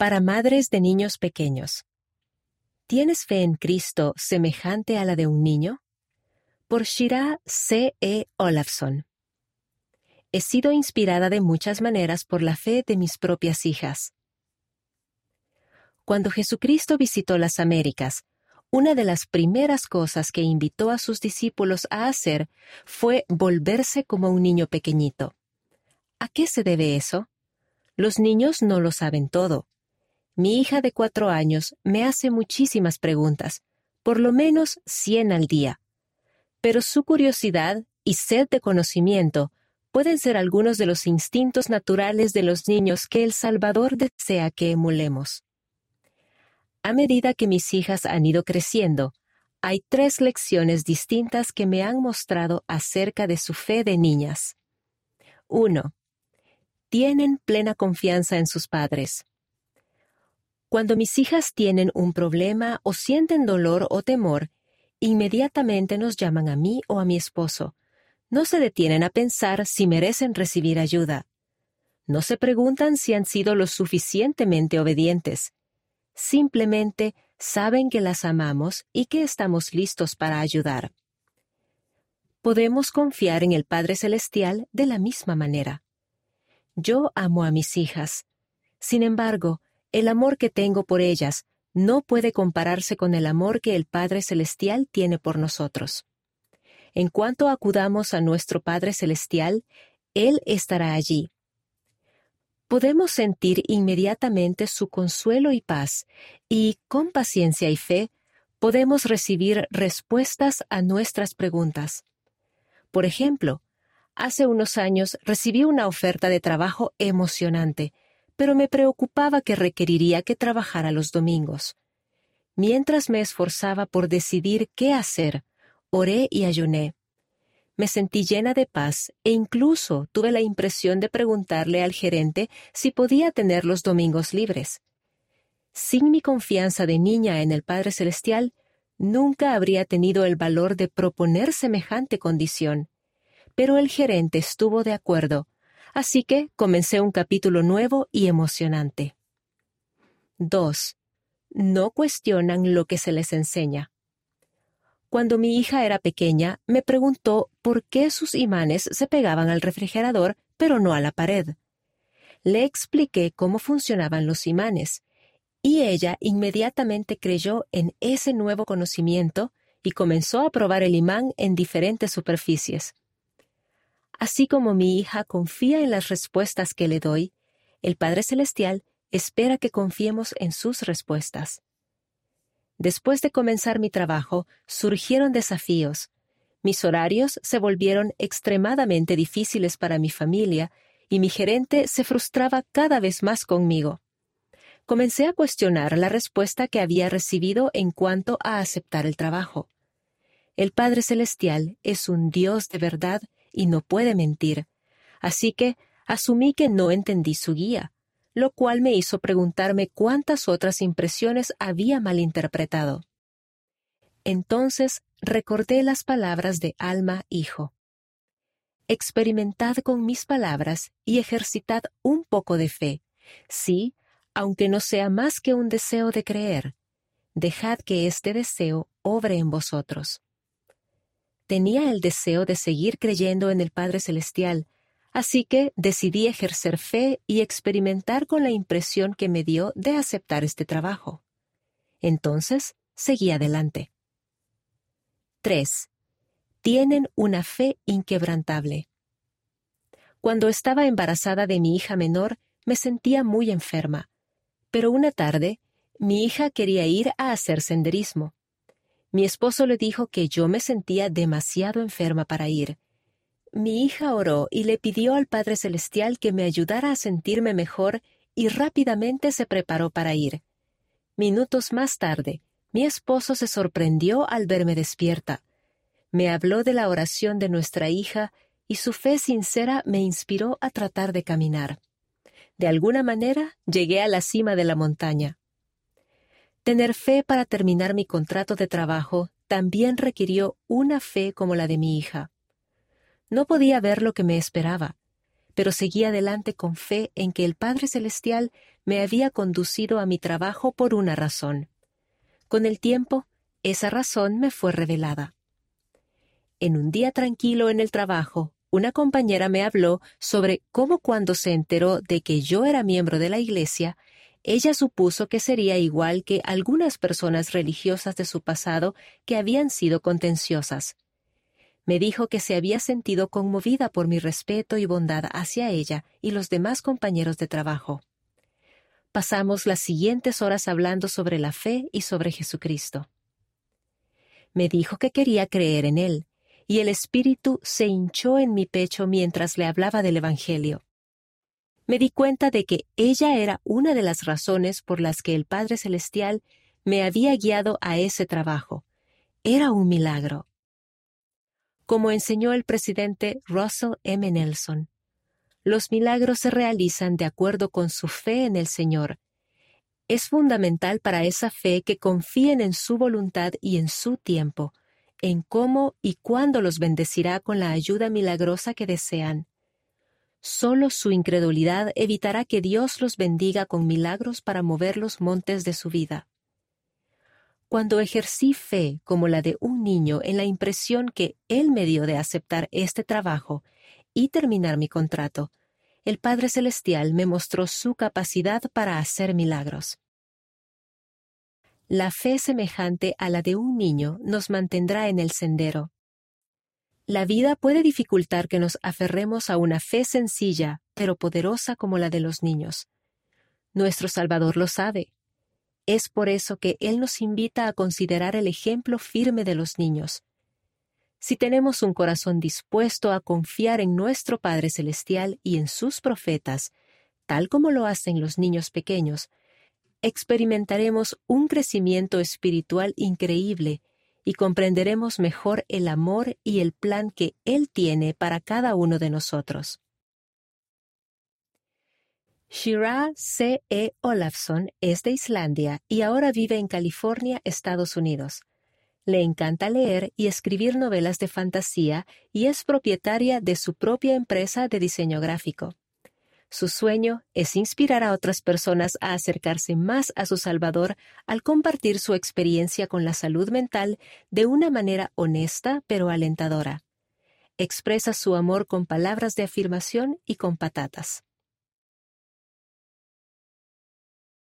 Para madres de niños pequeños. ¿Tienes fe en Cristo semejante a la de un niño? Por Shira C. E. Olafson. He sido inspirada de muchas maneras por la fe de mis propias hijas. Cuando Jesucristo visitó las Américas, una de las primeras cosas que invitó a sus discípulos a hacer fue volverse como un niño pequeñito. ¿A qué se debe eso? Los niños no lo saben todo. Mi hija de cuatro años me hace muchísimas preguntas, por lo menos cien al día. Pero su curiosidad y sed de conocimiento pueden ser algunos de los instintos naturales de los niños que el Salvador desea que emulemos. A medida que mis hijas han ido creciendo, hay tres lecciones distintas que me han mostrado acerca de su fe de niñas. 1. Tienen plena confianza en sus padres. Cuando mis hijas tienen un problema o sienten dolor o temor, inmediatamente nos llaman a mí o a mi esposo. No se detienen a pensar si merecen recibir ayuda. No se preguntan si han sido lo suficientemente obedientes simplemente saben que las amamos y que estamos listos para ayudar. Podemos confiar en el Padre Celestial de la misma manera. Yo amo a mis hijas. Sin embargo, el amor que tengo por ellas no puede compararse con el amor que el Padre Celestial tiene por nosotros. En cuanto acudamos a nuestro Padre Celestial, Él estará allí, podemos sentir inmediatamente su consuelo y paz, y con paciencia y fe podemos recibir respuestas a nuestras preguntas. Por ejemplo, hace unos años recibí una oferta de trabajo emocionante, pero me preocupaba que requeriría que trabajara los domingos. Mientras me esforzaba por decidir qué hacer, oré y ayuné. Me sentí llena de paz e incluso tuve la impresión de preguntarle al gerente si podía tener los domingos libres. Sin mi confianza de niña en el Padre Celestial, nunca habría tenido el valor de proponer semejante condición. Pero el gerente estuvo de acuerdo, así que comencé un capítulo nuevo y emocionante. 2. No cuestionan lo que se les enseña. Cuando mi hija era pequeña, me preguntó por qué sus imanes se pegaban al refrigerador, pero no a la pared. Le expliqué cómo funcionaban los imanes, y ella inmediatamente creyó en ese nuevo conocimiento y comenzó a probar el imán en diferentes superficies. Así como mi hija confía en las respuestas que le doy, el Padre Celestial espera que confiemos en sus respuestas. Después de comenzar mi trabajo, surgieron desafíos. Mis horarios se volvieron extremadamente difíciles para mi familia y mi gerente se frustraba cada vez más conmigo. Comencé a cuestionar la respuesta que había recibido en cuanto a aceptar el trabajo. El Padre Celestial es un Dios de verdad y no puede mentir, así que asumí que no entendí su guía lo cual me hizo preguntarme cuántas otras impresiones había malinterpretado. Entonces recordé las palabras de Alma Hijo. Experimentad con mis palabras y ejercitad un poco de fe. Sí, aunque no sea más que un deseo de creer. Dejad que este deseo obre en vosotros. Tenía el deseo de seguir creyendo en el Padre Celestial, Así que decidí ejercer fe y experimentar con la impresión que me dio de aceptar este trabajo. Entonces, seguí adelante. 3. Tienen una fe inquebrantable. Cuando estaba embarazada de mi hija menor, me sentía muy enferma, pero una tarde, mi hija quería ir a hacer senderismo. Mi esposo le dijo que yo me sentía demasiado enferma para ir, mi hija oró y le pidió al Padre Celestial que me ayudara a sentirme mejor y rápidamente se preparó para ir. Minutos más tarde, mi esposo se sorprendió al verme despierta. Me habló de la oración de nuestra hija y su fe sincera me inspiró a tratar de caminar. De alguna manera llegué a la cima de la montaña. Tener fe para terminar mi contrato de trabajo también requirió una fe como la de mi hija. No podía ver lo que me esperaba, pero seguía adelante con fe en que el Padre Celestial me había conducido a mi trabajo por una razón. Con el tiempo, esa razón me fue revelada. En un día tranquilo en el trabajo, una compañera me habló sobre cómo cuando se enteró de que yo era miembro de la Iglesia, ella supuso que sería igual que algunas personas religiosas de su pasado que habían sido contenciosas. Me dijo que se había sentido conmovida por mi respeto y bondad hacia ella y los demás compañeros de trabajo. Pasamos las siguientes horas hablando sobre la fe y sobre Jesucristo. Me dijo que quería creer en Él, y el Espíritu se hinchó en mi pecho mientras le hablaba del Evangelio. Me di cuenta de que ella era una de las razones por las que el Padre Celestial me había guiado a ese trabajo. Era un milagro. Como enseñó el presidente Russell M. Nelson, los milagros se realizan de acuerdo con su fe en el Señor. Es fundamental para esa fe que confíen en su voluntad y en su tiempo, en cómo y cuándo los bendecirá con la ayuda milagrosa que desean. Solo su incredulidad evitará que Dios los bendiga con milagros para mover los montes de su vida. Cuando ejercí fe como la de un niño en la impresión que Él me dio de aceptar este trabajo y terminar mi contrato, el Padre Celestial me mostró su capacidad para hacer milagros. La fe semejante a la de un niño nos mantendrá en el sendero. La vida puede dificultar que nos aferremos a una fe sencilla, pero poderosa como la de los niños. Nuestro Salvador lo sabe. Es por eso que Él nos invita a considerar el ejemplo firme de los niños. Si tenemos un corazón dispuesto a confiar en nuestro Padre Celestial y en sus profetas, tal como lo hacen los niños pequeños, experimentaremos un crecimiento espiritual increíble y comprenderemos mejor el amor y el plan que Él tiene para cada uno de nosotros. Shira C. E. Olafson es de Islandia y ahora vive en California, Estados Unidos. Le encanta leer y escribir novelas de fantasía y es propietaria de su propia empresa de diseño gráfico. Su sueño es inspirar a otras personas a acercarse más a su Salvador al compartir su experiencia con la salud mental de una manera honesta pero alentadora. Expresa su amor con palabras de afirmación y con patatas.